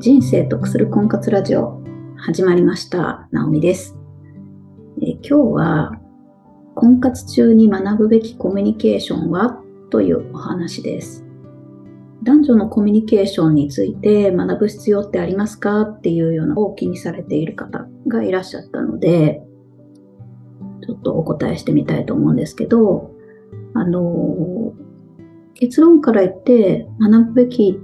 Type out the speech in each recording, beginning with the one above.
人生得する婚活ラジオ始まりました。なおみです。え今日は婚活中に学ぶべきコミュニケーションは？というお話です。男女のコミュニケーションについて学ぶ必要ってありますか？っていうようなを気にされている方がいらっしゃったので、ちょっとお答えしてみたいと思うんですけど、あの、結論から言って学ぶべき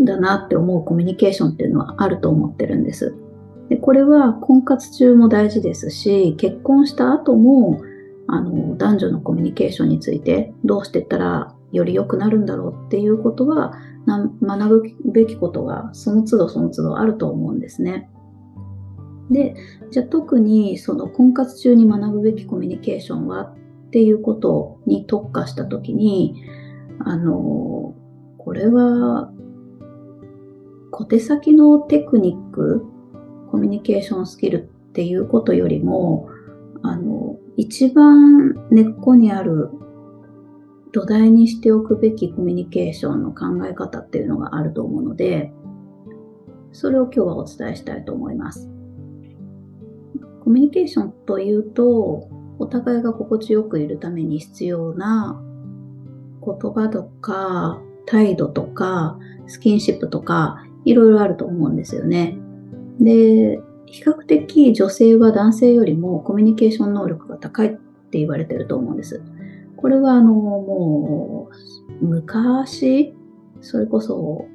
だなって思うコミュニケーションっていうのはあると思ってるんです。でこれは婚活中も大事ですし、結婚した後もあの男女のコミュニケーションについてどうしてったらより良くなるんだろうっていうことは学ぶべきことがその都度その都度あると思うんですね。で、じゃあ特にその婚活中に学ぶべきコミュニケーションはっていうことに特化したときに、あの、これは小手先のテクニック、コミュニケーションスキルっていうことよりも、あの、一番根っこにある土台にしておくべきコミュニケーションの考え方っていうのがあると思うので、それを今日はお伝えしたいと思います。コミュニケーションというと、お互いが心地よくいるために必要な言葉とか態度とかスキンシップとかいろいろあると思うんですよね。で、比較的女性は男性よりもコミュニケーション能力が高いって言われてると思うんです。これはあの、もう、昔、それこそ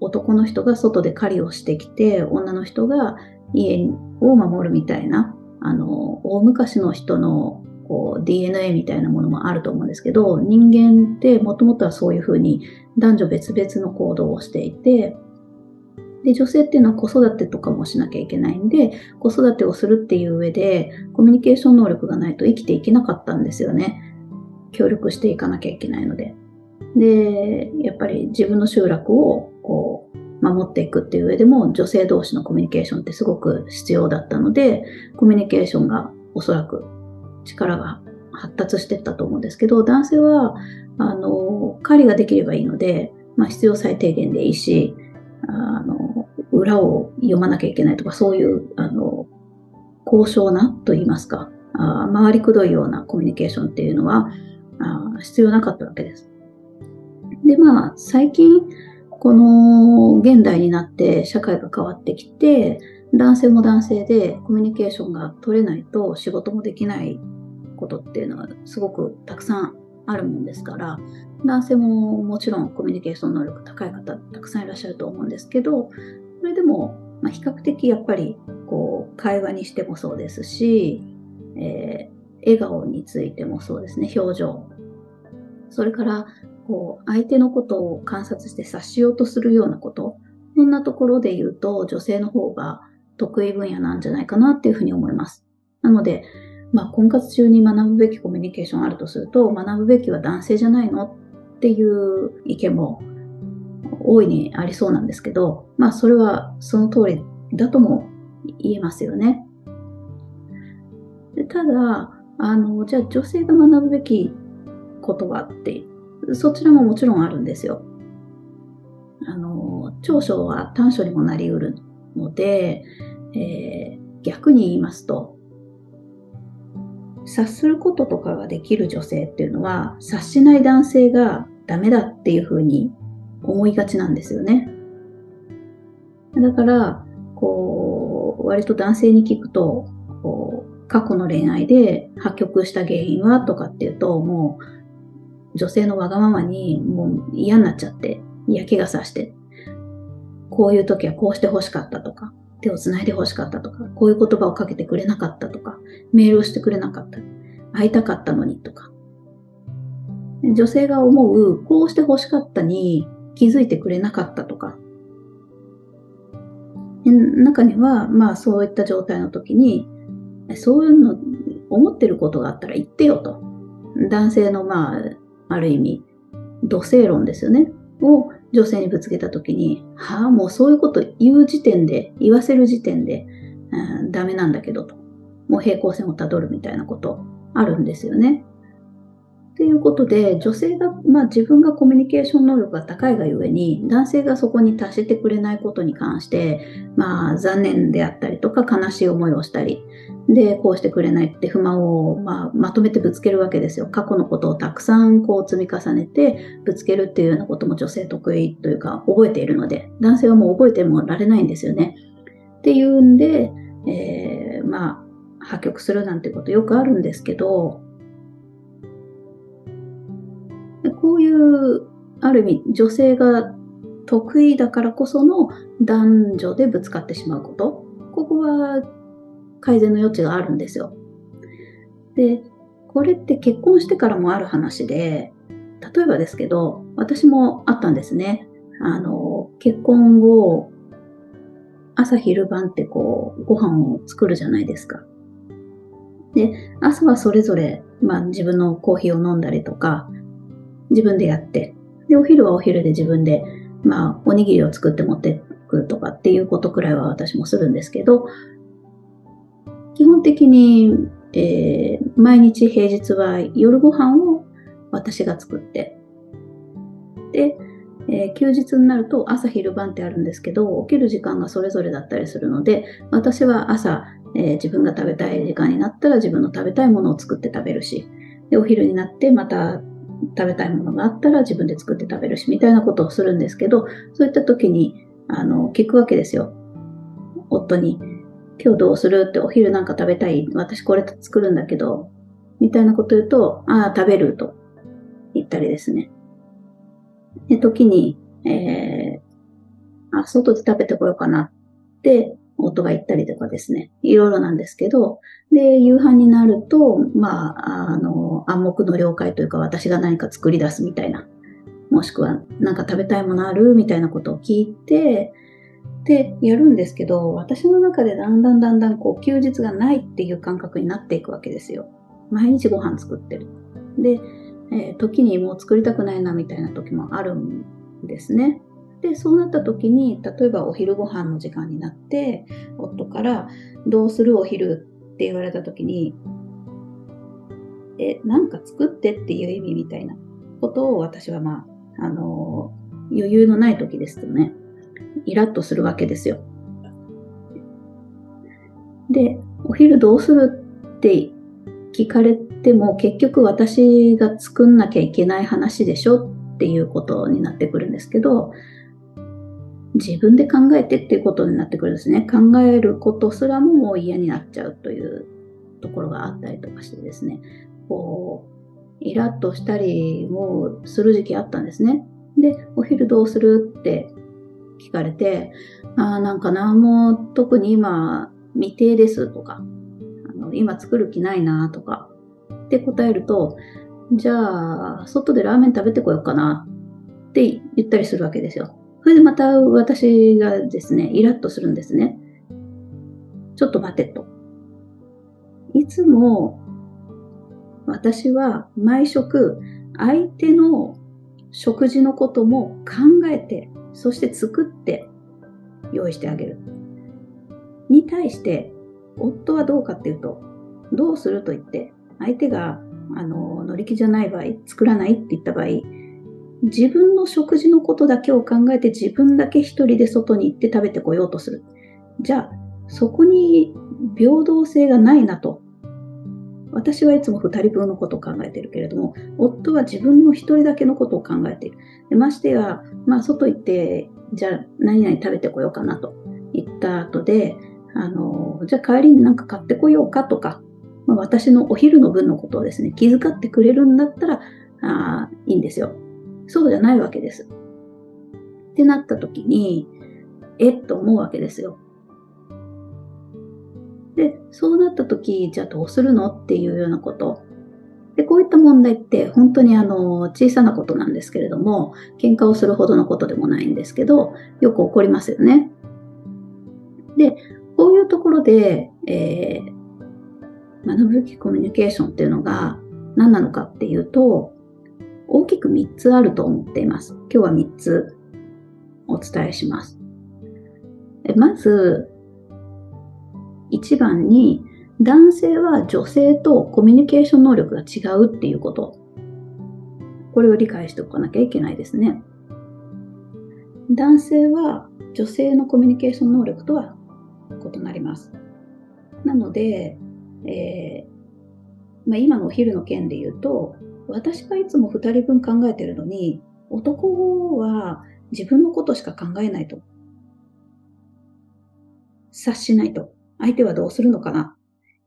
男の人が外で狩りをしてきて、女の人が家を守るみたいな、あの、大昔の人のこう DNA みたいなものもあると思うんですけど、人間ってもともとはそういうふうに男女別々の行動をしていて、で、女性っていうのは子育てとかもしなきゃいけないんで、子育てをするっていう上で、コミュニケーション能力がないと生きていけなかったんですよね。協力していかなきゃいけないので。で、やっぱり自分の集落をこう、守っていくっていう上でも、女性同士のコミュニケーションってすごく必要だったので、コミュニケーションがおそらく力が発達してったと思うんですけど、男性は、あの、狩りができればいいので、まあ必要最低限でいいし、あの、裏を読まなきゃいけないとか、そういう、あの、高尚なと言いますか、あ回りくどいようなコミュニケーションっていうのはあ必要なかったわけです。で、まあ、最近、この現代になって社会が変わってきて、男性も男性でコミュニケーションが取れないと仕事もできないことっていうのはすごくたくさんあるもんですから、男性ももちろんコミュニケーション能力高い方たくさんいらっしゃると思うんですけど、それでも、まあ、比較的やっぱりこう会話にしてもそうですし、えー笑顔についてもそうですね、表情。それから、こう、相手のことを観察して察しようとするようなこと。そんなところで言うと、女性の方が得意分野なんじゃないかなっていうふうに思います。なので、まあ、婚活中に学ぶべきコミュニケーションあるとすると、学ぶべきは男性じゃないのっていう意見も大いにありそうなんですけど、まあ、それはその通りだとも言えますよね。でただ、あの、じゃあ女性が学ぶべきことはって、そちらももちろんあるんですよ。あの、長所は短所にもなりうるので、えー逆に言いますと、察することとかができる女性っていうのは、察しない男性がダメだっていうふうに思いがちなんですよね。だから、こう、割と男性に聞くと、こう、過去の恋愛で破局した原因はとかっていうと、もう女性のわがままにもう嫌になっちゃって、嫌気がさして、こういう時はこうして欲しかったとか、手を繋いで欲しかったとか、こういう言葉をかけてくれなかったとか、メールをしてくれなかった、会いたかったのにとか。女性が思う、こうして欲しかったに気づいてくれなかったとか。中には、まあそういった状態の時に、そういうの、思ってることがあったら言ってよと。男性の、まあ、ある意味、土星論ですよね。を女性にぶつけたときに、はあ、もうそういうこと言う時点で、言わせる時点で、うん、ダメなんだけどと。もう平行線をたどるみたいなことあるんですよね。っていうことで、女性が、まあ自分がコミュニケーション能力が高いがゆえに、男性がそこに達してくれないことに関して、まあ残念であったりとか悲しい思いをしたり、で、こうしてくれないって不満を、まあ、まとめてぶつけるわけですよ。過去のことをたくさんこう積み重ねてぶつけるっていうようなことも女性得意というか覚えているので、男性はもう覚えてもられないんですよね。っていうんで、えー、まあ、破局するなんてことよくあるんですけど、こういう、ある意味、女性が得意だからこその男女でぶつかってしまうこと。ここは改善の余地があるんですよ。で、これって結婚してからもある話で、例えばですけど、私もあったんですね。あの、結婚後、朝昼晩ってこう、ご飯を作るじゃないですか。で、朝はそれぞれ、まあ自分のコーヒーを飲んだりとか、自分でやって、で、お昼はお昼で自分で、まあ、おにぎりを作って持っていくとかっていうことくらいは私もするんですけど、基本的に、えー、毎日平日は夜ご飯を私が作って、で、えー、休日になると朝昼晩ってあるんですけど、起きる時間がそれぞれだったりするので、私は朝、えー、自分が食べたい時間になったら自分の食べたいものを作って食べるし、で、お昼になってまた食べたいものがあったら自分で作って食べるし、みたいなことをするんですけど、そういった時に、あの、聞くわけですよ。夫に。今日どうする？ってお昼なんか食べたい？私これ作るんだけど、みたいなこと言うと、ああ、食べると言ったりですね。で、時に、えー、あ、外で食べてこようかなって夫が言ったりとかですね。いろいろなんですけど、で、夕飯になると、まあ、あの、暗黙の了解というか、私が何か作り出すみたいな、もしくは、何か食べたいものある？みたいなことを聞いて、で、やるんですけど、私の中でだんだんだんだん、こう、休日がないっていう感覚になっていくわけですよ。毎日ご飯作ってる。で、えー、時にもう作りたくないなみたいな時もあるんですね。で、そうなった時に、例えばお昼ご飯の時間になって、夫から、どうする？お昼って言われた時に、え、なんか作って？っていう意味みたいなことを私はまあ、あの、余裕のない時ですとね、イラッとするわけですよ。で、お昼どうする？って聞かれても結局私が作んなきゃいけない話でしょっていうことになってくるんですけど、自分で考えてっていうことになってくるんですね。考えることすらももう嫌になっちゃうというところがあったりとかしてですね、こう、イラッとしたりもする時期あったんですね。で、お昼どうするって聞かれて、ああ、なんかな、もう特に今未定ですとか、あの今作る気ないなとかって答えると、じゃあ、外でラーメン食べてこようかなって言ったりするわけですよ。それでまた私がですね、イラッとするんですね。ちょっと待てと。いつも私は毎食相手の食事のことも考えて、そして作って用意してあげる。に対して、夫はどうかっていうと、どうすると言って、相手があの乗り気じゃない場合、作らないって言った場合、自分の食事のことだけを考えて自分だけ一人で外に行って食べてこようとする。じゃあ、そこに平等性がないなと。私はいつも二人分のことを考えているけれども、夫は自分の一人だけのことを考えている。でましてや、まあ、外行って、じゃあ何々食べてこようかなと言った後で、あの、じゃあ帰りになんか買ってこようかとか、まあ、私のお昼の分のことをですね、気遣ってくれるんだったら、あいいんですよ。そうじゃないわけです。ってなった時に、えっと思うわけですよ。で、そうなった時、じゃあどうするのっていうようなこと。で、こういった問題って本当にあの小さなことなんですけれども、喧嘩をするほどのことでもないんですけど、よく起こりますよね。で、こういうところで、えー、学ぶべきコミュニケーションっていうのが何なのかっていうと、大きく3つあると思っています。今日は3つお伝えします。まず、1番に、男性は女性とコミュニケーション能力が違うっていうことこれを理解しておかなきゃいけないですね。男性は女性のコミュニケーション能力とは異なります。なので、えー、まあ、今のお昼の件で言うと、私がいつも2人分考えてるのに、男は自分のことしか考えないと。察しないと。相手はどうするのかな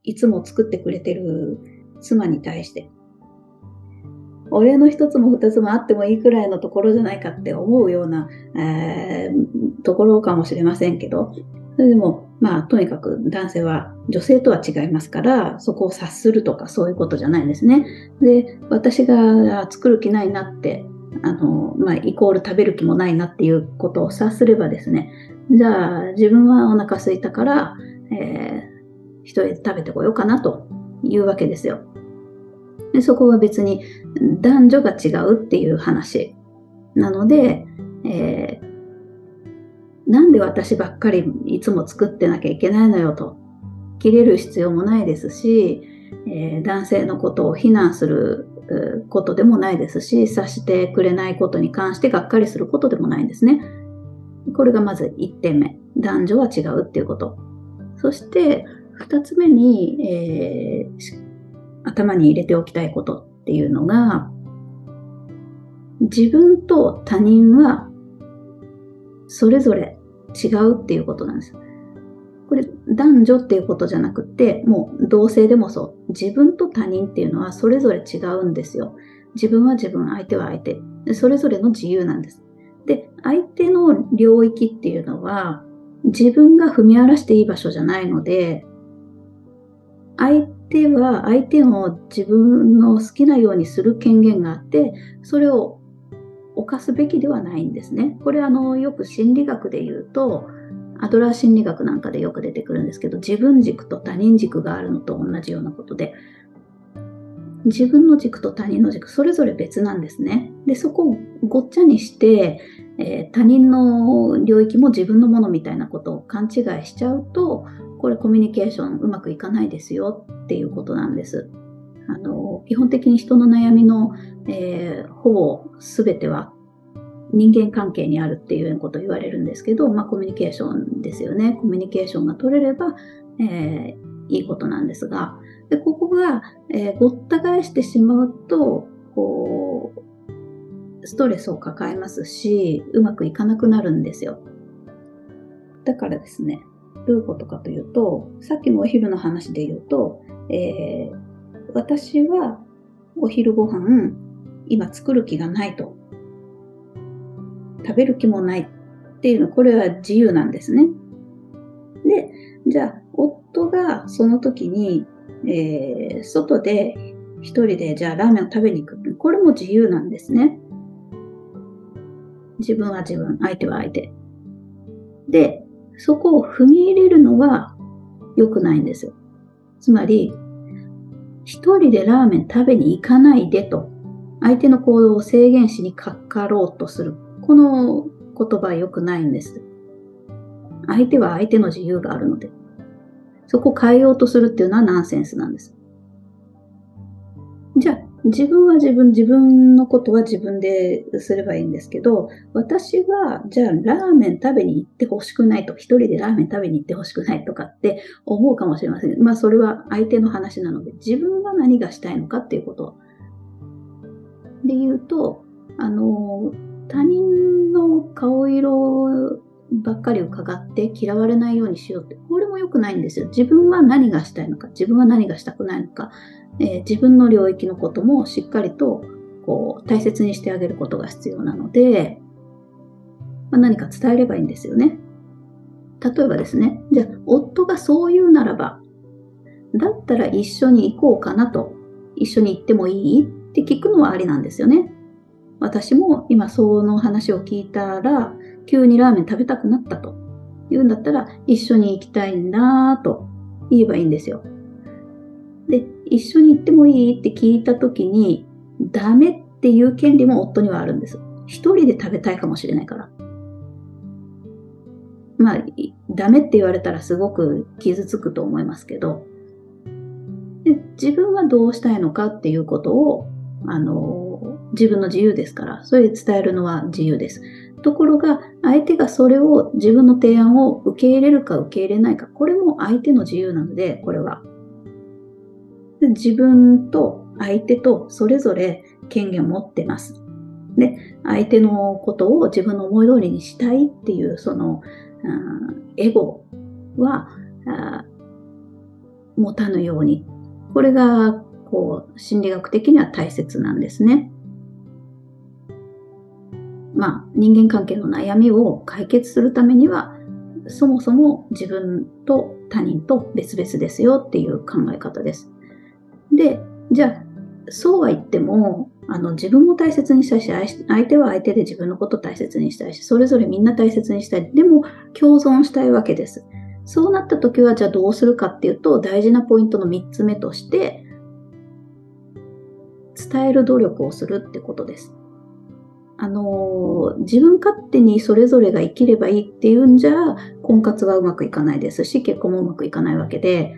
いつも作ってくれてる妻に対して。俺の一つも二つもあってもいいくらいのところじゃないかって思うような、えー、ところかもしれませんけど、でも、まあ、とにかく男性は女性とは違いますから、そこを察するとかそういうことじゃないんですね。で、私が作る気ないなって、あの、まあ、イコール食べる気もないなっていうことを察すればですね、じゃあ自分はお腹空いたから、えー、一人で食べてこようかなというわけですよ。でそこは別に男女が違うっていう話なので、えー、なんで私ばっかりいつも作ってなきゃいけないのよと切れる必要もないですし、えー、男性のことを非難することでもないですし察してくれないことに関してがっかりすることでもないんですね。これがまず1点目男女は違うっていうこと。そして2つ目に、えー、頭に入れておきたいことっていうのが、自分と他人はそれぞれ違うっていうことなんです。これ男女っていうことじゃなくて、もう同性でもそう。自分と他人っていうのはそれぞれ違うんですよ。自分は自分、相手は相手。それぞれの自由なんです。で、相手の領域っていうのは自分が踏み荒らしていい場所じゃないので、相手は相手を自分の好きなようにする権限があって、それを犯すべきではないんですね。これあの、よく心理学で言うと、アドラー心理学なんかでよく出てくるんですけど、自分軸と他人軸があるのと同じようなことで、自分の軸と他人の軸、それぞれ別なんですね。で、そこをごっちゃにして、えー、他人の領域も自分のものみたいなことを勘違いしちゃうと、これコミュニケーションうまくいかないですよっていうことなんです。あの基本的に人の悩みの、えー、ほぼ全ては人間関係にあるっていうことを言われるんですけど、まあ、コミュニケーションですよね。コミュニケーションが取れれば、えー、いいことなんですが、でここが、えー、ごった返してしまうと、こう、ストレスを抱えますし、うまくいかなくなるんですよ。だからですね、どういうことかというと、さっきのお昼の話で言うと、えー、私はお昼ご飯、今作る気がないと。食べる気もないっていうの、これは自由なんですね。で、じゃあ、夫がその時に、えー、外で一人でじゃあラーメンを食べに行く。これも自由なんですね。自分は自分、相手は相手。で、そこを踏み入れるのが良くないんですよ。つまり、一人でラーメン食べに行かないでと、相手の行動を制限しにかかろうとする。この言葉は良くないんです。相手は相手の自由があるので。そこを変えようとするっていうのはナンセンスなんです。自分は自分、自分のことは自分ですればいいんですけど、私は、じゃあラーメン食べに行ってほしくないと、一人でラーメン食べに行ってほしくないとかって思うかもしれません。まあそれは相手の話なので、自分は何がしたいのかっていうことで言うと、あの、他人の顔色ばっかり伺って嫌われないようにしようって、これも良くないんですよ。自分は何がしたいのか、自分は何がしたくないのか、えー、自分の領域のこともしっかりとこう大切にしてあげることが必要なので、まあ、何か伝えればいいんですよね。例えばですね、じゃあ夫がそう言うならば、だったら一緒に行こうかなと、一緒に行ってもいいって聞くのはありなんですよね。私も今その話を聞いたら、急にラーメン食べたくなったと言うんだったら、一緒に行きたいんだと言えばいいんですよ。で、一緒に行ってもいいって聞いたときに、ダメっていう権利も夫にはあるんです。一人で食べたいかもしれないから。まあ、ダメって言われたらすごく傷つくと思いますけど、で自分はどうしたいのかっていうことを、あの、自分の自由ですから、それで伝えるのは自由です。ところが、相手がそれを自分の提案を受け入れるか受け入れないか、これも相手の自由なので、これは。自分と相手とそれぞれ権限を持ってます。で、相手のことを自分の思い通りにしたいっていう、その、エゴは持たぬように。これが、こう、心理学的には大切なんですね。まあ、人間関係の悩みを解決するためには、そもそも自分と他人と別々ですよっていう考え方です。で、じゃあ、そうは言っても、あの自分も大切にしたいし、相手は相手で自分のこと大切にしたいし、それぞれみんな大切にしたい。でも共存したいわけです。そうなった時はじゃあどうするかっていうと、大事なポイントの3つ目として、伝える努力をするってことです。あの、自分勝手にそれぞれが生きればいいっていうんじゃ、婚活はうまくいかないですし、結婚もうまくいかないわけで、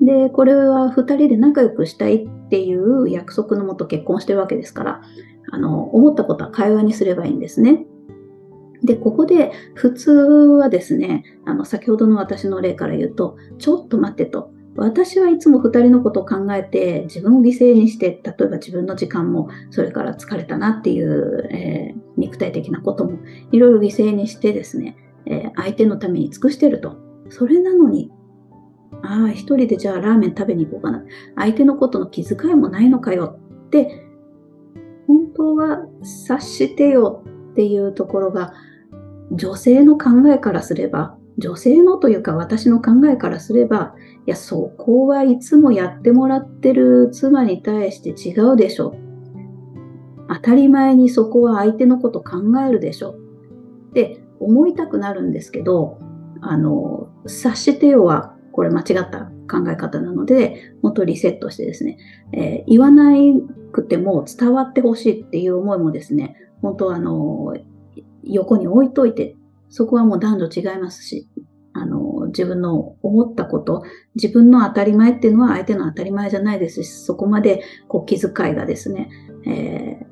で、これは2人で仲良くしたいっていう約束のもと結婚してるわけですから、あの、思ったことは会話にすればいいんですね。で、ここで普通はですね、あの、先ほどの私の例から言うと、ちょっと待ってと。私はいつも2人のことを考えて、自分を犠牲にして、例えば自分の時間も、それから疲れたなっていう、えー、肉体的なことも、いろいろ犠牲にしてですね、えー、相手のために尽くしてると。それなのに、ああ、一人でじゃあラーメン食べに行こうかな。相手のことの気遣いもないのかよって、本当は察してよっていうところが、女性の考えからすれば、女性のというか私の考えからすれば、いや、そこはいつもやってもらってる妻に対して違うでしょ。当たり前にそこは相手のこと考えるでしょ。って思いたくなるんですけど、あの、察してよはこれ間違った考え方なので、もっとリセットしてですね、えー、言わなくても伝わってほしいっていう思いもですね、本当あの、横に置いといて、そこはもう男女違いますし、あの、自分の思ったこと、自分の当たり前っていうのは相手の当たり前じゃないですし、そこまでこう気遣いがですね、えー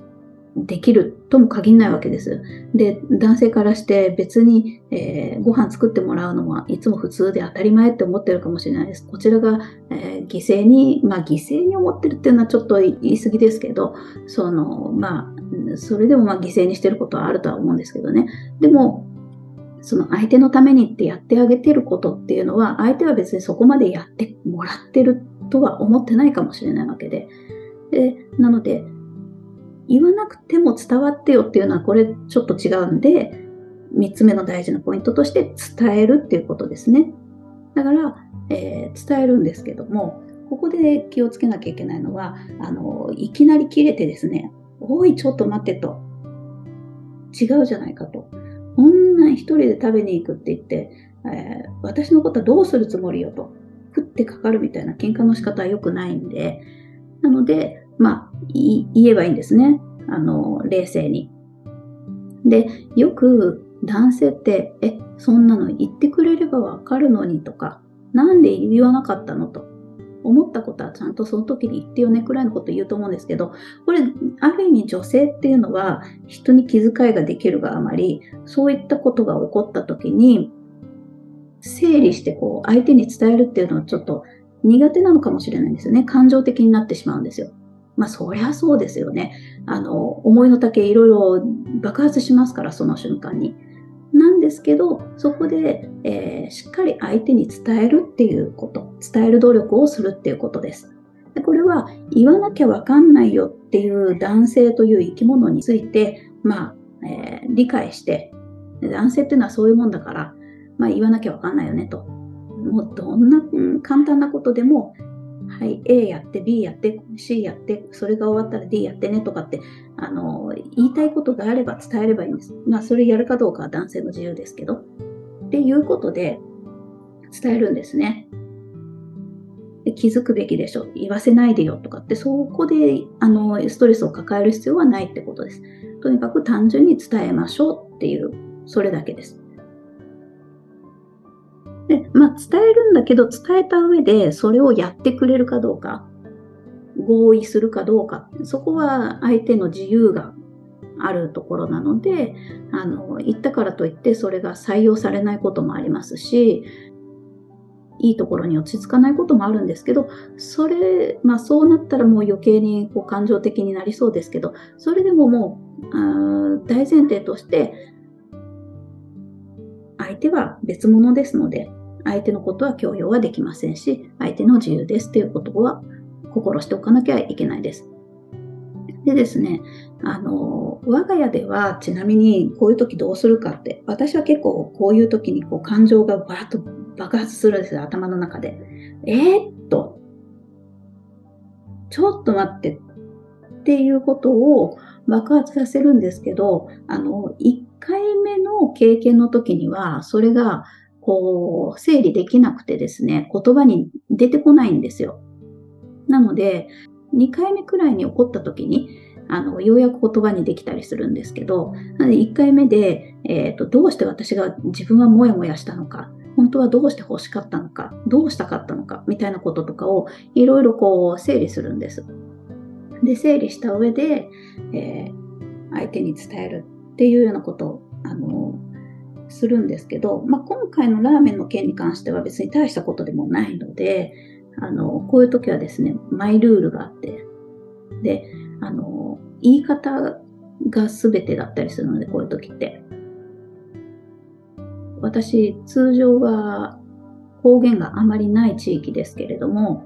できるとも限らないわけです。で、男性からして別に、えー、ご飯作ってもらうのはいつも普通で当たり前って思ってるかもしれないです。こちらが、えー、犠牲に、まあ犠牲に思ってるっていうのはちょっと言い過ぎですけど、その、まあ、それでもまあ犠牲にしてることはあるとは思うんですけどね。でも、その相手のためにってやってあげてることっていうのは、相手は別にそこまでやってもらってるとは思ってないかもしれないわけで。でなので、言わなくても伝わってよっていうのはこれちょっと違うんで、3つ目の大事なポイントとして伝えるっていうことですね。だから、えー、伝えるんですけども、ここで気をつけなきゃいけないのは、あの、いきなり切れてですね、おい、ちょっと待ってと。違うじゃないかと。こんな一人で食べに行くって言って、えー、私のことはどうするつもりよと。食ってかかるみたいな喧嘩の仕方は良くないんで、なので、まあ、言えばいいんですね。あの、冷静に。で、よく男性って、え、そんなの言ってくれればわかるのにとか、なんで言わなかったのと思ったことはちゃんとその時に言ってよねくらいのこと言うと思うんですけど、これ、ある意味女性っていうのは人に気遣いができるがあまり、そういったことが起こった時に、整理してこう相手に伝えるっていうのはちょっと苦手なのかもしれないんですよね。感情的になってしまうんですよ。まあそりゃそうですよね。あの、思いの丈いろいろ爆発しますから、その瞬間に。なんですけど、そこで、えー、しっかり相手に伝えるっていうこと、伝える努力をするっていうことです。でこれは言わなきゃわかんないよっていう男性という生き物について、まあ、えー、理解して、男性っていうのはそういうもんだから、まあ言わなきゃわかんないよねと。もうどんな、うん、簡単なことでもはい、A やって、B やって、C やって、それが終わったら D やってねとかって、あの、言いたいことがあれば伝えればいいんです。まあ、それやるかどうかは男性の自由ですけど。っていうことで、伝えるんですね。で気づくべきでしょ。言わせないでよとかって、そこで、あの、ストレスを抱える必要はないってことです。とにかく単純に伝えましょうっていう、それだけです。で、まあ、伝えるんだけど、伝えた上で、それをやってくれるかどうか。合意するかどうか、そこは相手の自由があるところなので、あの、言ったからといってそれが採用されないこともありますし、いいところに落ち着かないこともあるんですけど、それ、まあそうなったらもう余計にこう感情的になりそうですけど、それでももう、大前提として、相手は別物ですので、相手のことは強要はできませんし、相手の自由ですということは心しておかなきゃいけないです。でですね、あの、我が家ではちなみにこういう時どうするかって、私は結構こういう時にこう感情がバーッと爆発するんですよ、頭の中で。えー、っと、ちょっと待ってっていうことを爆発させるんですけど、あの、1回目の経験の時には、それが、こう、整理できなくてですね、言葉に出てこないんですよ。なので、2回目くらいに起こった時に、あの、ようやく言葉にできたりするんですけど、なので1回目で、えっ、ー、と、どうして私が自分はモヤモヤしたのか、本当はどうして欲しかったのか、どうしたかったのか、みたいなこととかをいろいろこう整理するんです。で、整理した上で、えー、相手に伝えるっていうようなことを、あの、するんですけど、まあ、今回のラーメンの件に関しては別に大したことでもないので、あの、こういう時はですね、マイルールがあって、で、あの、言い方が全てだったりするので、こういう時って。私、通常は方言があまりない地域ですけれども、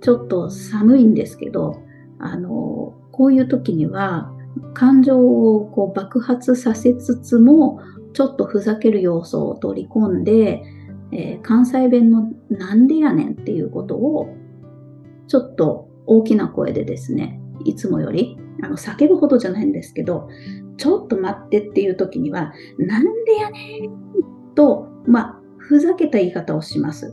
ちょっと寒いんですけど、あの、こういう時には、感情をこう爆発させつつも、ちょっとふざける要素を取り込んで、えー、関西弁のなんでやねんっていうことを、ちょっと大きな声でですね、いつもより、あの、叫ぶほどじゃないんですけど、ちょっと待ってっていう時には、なんでやねんと、まあ、ふざけた言い方をします。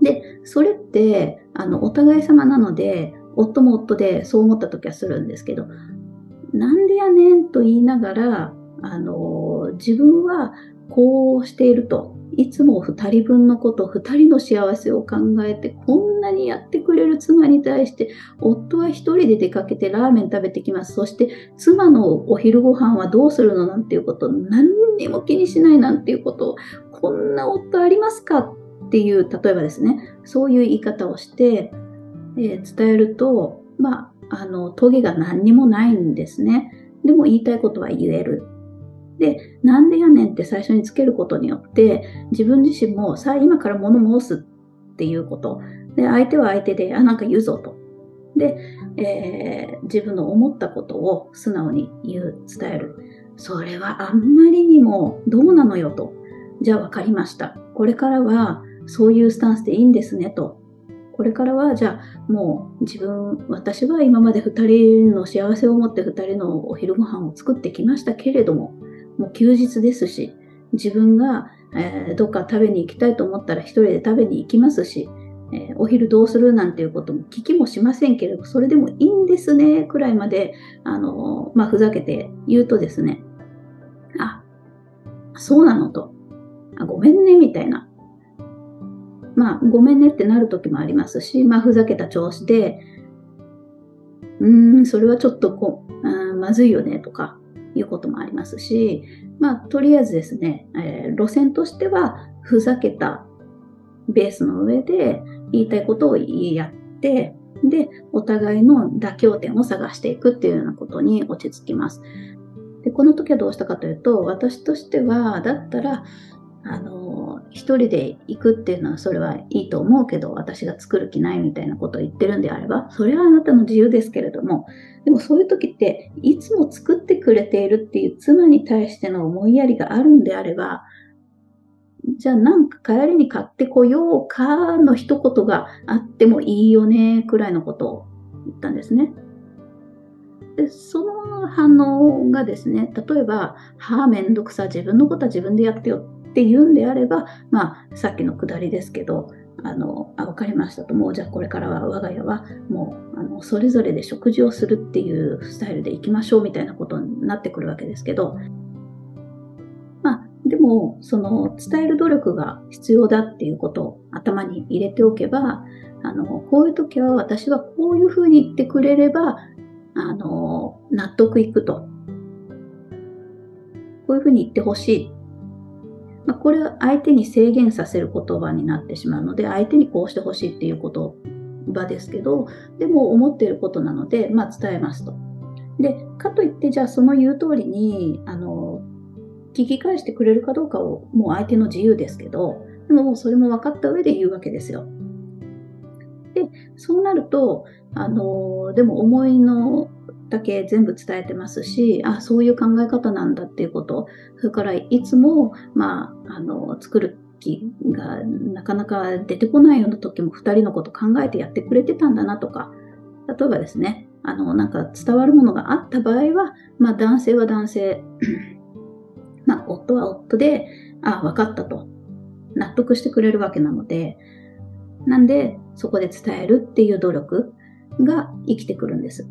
で、それって、あの、お互い様なので、夫も夫でそう思った時はするんですけど、なんでやねんと言いながら、あの、自分はこうしていると。いつも2人分のこと、2人の幸せを考えて、こんなにやってくれる妻に対して、夫は1人で出かけてラーメン食べてきます。そして、妻のお昼ご飯はどうするのなんていうこと何にも気にしないなんていうことを、こんな夫ありますか？っていう、例えばですね、そういう言い方をして、えー、伝えると、まあ、あの、トゲが何にもないんですね。でも言いたいことは言える。で、なんでやねんって最初につけることによって、自分自身もさあ今から物申すっていうこと。で、相手は相手で、あ、なんか言うぞと。で、えー、自分の思ったことを素直に言う、伝える。それはあんまりにもどうなのよと。じゃあ分かりました。これからはそういうスタンスでいいんですねと。これからはじゃあもう自分、私は今まで2人の幸せを持って2人のお昼ご飯を作ってきましたけれども、もう休日ですし、自分が、えー、どっか食べに行きたいと思ったら一人で食べに行きますし、えー、お昼どうするなんていうことも聞きもしませんけれど、それでもいいんですね、くらいまで、あのー、まあ、ふざけて言うとですね、あ、そうなのと、あごめんね、みたいな。まあ、ごめんねってなる時もありますし、まあ、ふざけた調子で、うーん、それはちょっとこう、まずいよね、とか、いうこともありますし、まあ、とりあえずですね、えー、路線としては、ふざけたベースの上で言いたいことをやって、で、お互いの妥協点を探していくっていうようなことに落ち着きます。で、この時はどうしたかというと、私としては、だったら、あの、一人で行くっていうのはそれはいいと思うけど、私が作る気ないみたいなことを言ってるんであれば、それはあなたの自由ですけれども、でもそういう時って、いつも作ってくれているっていう妻に対しての思いやりがあるんであれば、じゃあなんか帰りに買ってこようかの一言があってもいいよね、くらいのことを言ったんですね。でその反応がですね、例えば、はあ、めんどくさ、自分のことは自分でやってよって言うんであれば、まあ、さっきのくだりですけど、あの、あ、わかりましたと。もうじゃあこれからは我が家はもう、あの、それぞれで食事をするっていうスタイルで行きましょうみたいなことになってくるわけですけど、まあ、でも、その伝える努力が必要だっていうことを頭に入れておけば、あの、こういう時は私はこういうふうに言ってくれれば、あの、納得いくと。こういうふうに言ってほしい。まあ、これは相手に制限させる言葉になってしまうので、相手にこうしてほしいっていう言葉ですけど、でも思っていることなので、まあ、伝えますと。で、かといって、じゃあその言う通りに、あの、聞き返してくれるかどうかをもう相手の自由ですけど、でもそれも分かった上で言うわけですよ。で、そうなると、あの、でも思いのだけ全部伝えてますし、あ、そういう考え方なんだっていうこと、それからいつも、まあ、あの、作る気がなかなか出てこないような時も2人のこと考えてやってくれてたんだなとか、例えばですね、あの、なんか伝わるものがあった場合は、まあ男性は男性、まあ夫は夫で、あ、分かったと。納得してくれるわけなので、なんでそこで伝えるっていう努力が生きてくるんです。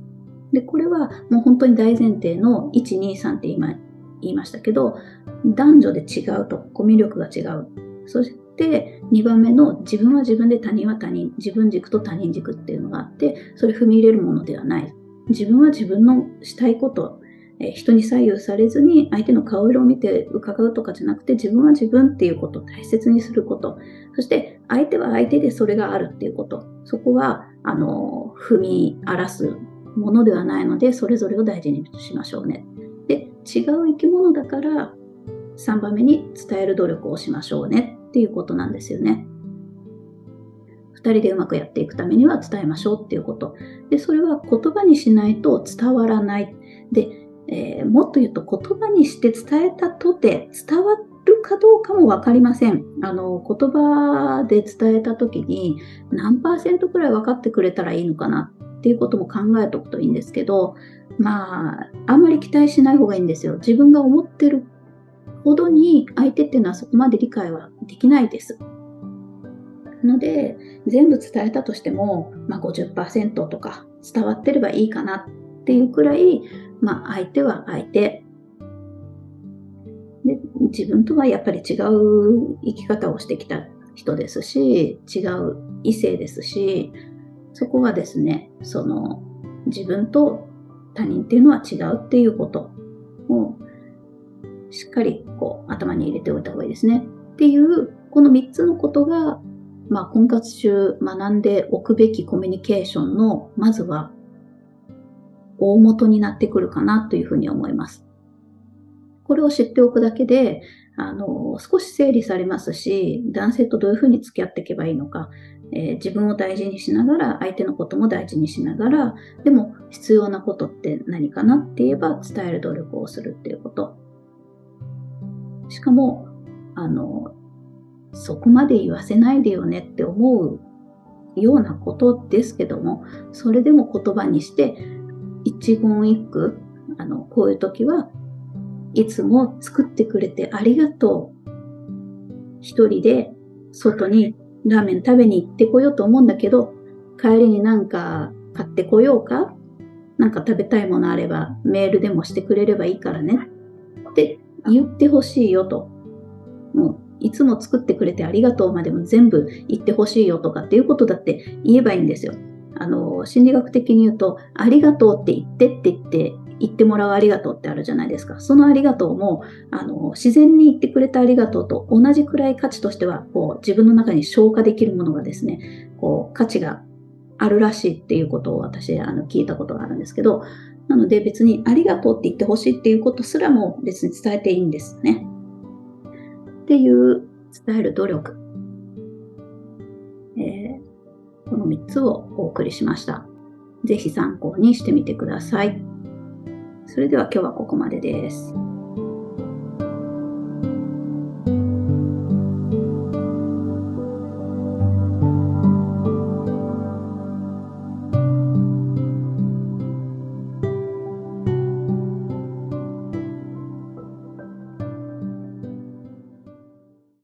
で、これはもう本当に大前提の1、2、3って今言いましたけど、男女で違うと、コミュ力が違う。そして2番目の自分は自分で他人は他人、自分軸と他人軸っていうのがあって、それ踏み入れるものではない。自分は自分のしたいこと、え人に左右されずに相手の顔色を見て伺うとかじゃなくて自分は自分っていうことを大切にすること。そして相手は相手でそれがあるっていうこと。そこは、あの、踏み荒らすものではないので、それぞれを大事にしましょうね。で、違う生き物だから、3番目に伝える努力をしましょうねっていうことなんですよね。2人でうまくやっていくためには伝えましょうっていうこと。で、それは言葉にしないと伝わらない。で、えー、もっと言うと言葉にして伝えたとて伝わるかどうかも分かりません。あの、言葉で伝えた時に何パーセントくらい分かってくれたらいいのかなっていうことも考えておくといいんですけど、まあ、あんまり期待しない方がいいんですよ。自分が思ってるほどに相手っていうのはそこまで理解はできないです。ので、全部伝えたとしても、まあ50%とか伝わってればいいかなっていうくらい、まあ相手は相手。で自分とはやっぱり違う生き方をしてきた人ですし、違う異性ですし、そこはですね、その自分と他人っていうのは違うっていうことをしっかりこう頭に入れておいた方がいいですね。っていう、この3つのことが、まあ、婚活中学んでおくべきコミュニケーションの、まずは大元になってくるかなというふうに思います。これを知っておくだけで、あの、少し整理されますし、男性とどういうふうに付き合っていけばいいのか、えー、自分を大事にしながら、相手のことも大事にしながら、でも必要なことって何かなって言えば伝える努力をするっていうこと。しかも、あの、そこまで言わせないでよねって思うようなことですけども、それでも言葉にして、一言一句、あの、こういう時はいつも作ってくれてありがとう。一人で外にラーメン食べに行ってこようと思うんだけど、帰りになんか買ってこようか？なんか食べたいものあればメールでもしてくれればいいからね。って言ってほしいよと。もういつも作ってくれてありがとうまでも全部言ってほしいよとかっていうことだって言えばいいんですよ。あの、心理学的に言うと、ありがとうって言ってって言って言ってもらうありがとうってあるじゃないですか。そのありがとうも、あの、自然に言ってくれたありがとうと同じくらい価値としては、こう、自分の中に消化できるものがですね、こう、価値があるらしいっていうことを私、あの、聞いたことがあるんですけど、なので別にありがとうって言ってほしいっていうことすらも別に伝えていいんですね。っていう伝える努力。えー、この3つをお送りしました。ぜひ参考にしてみてください。それでは今日はここまでです。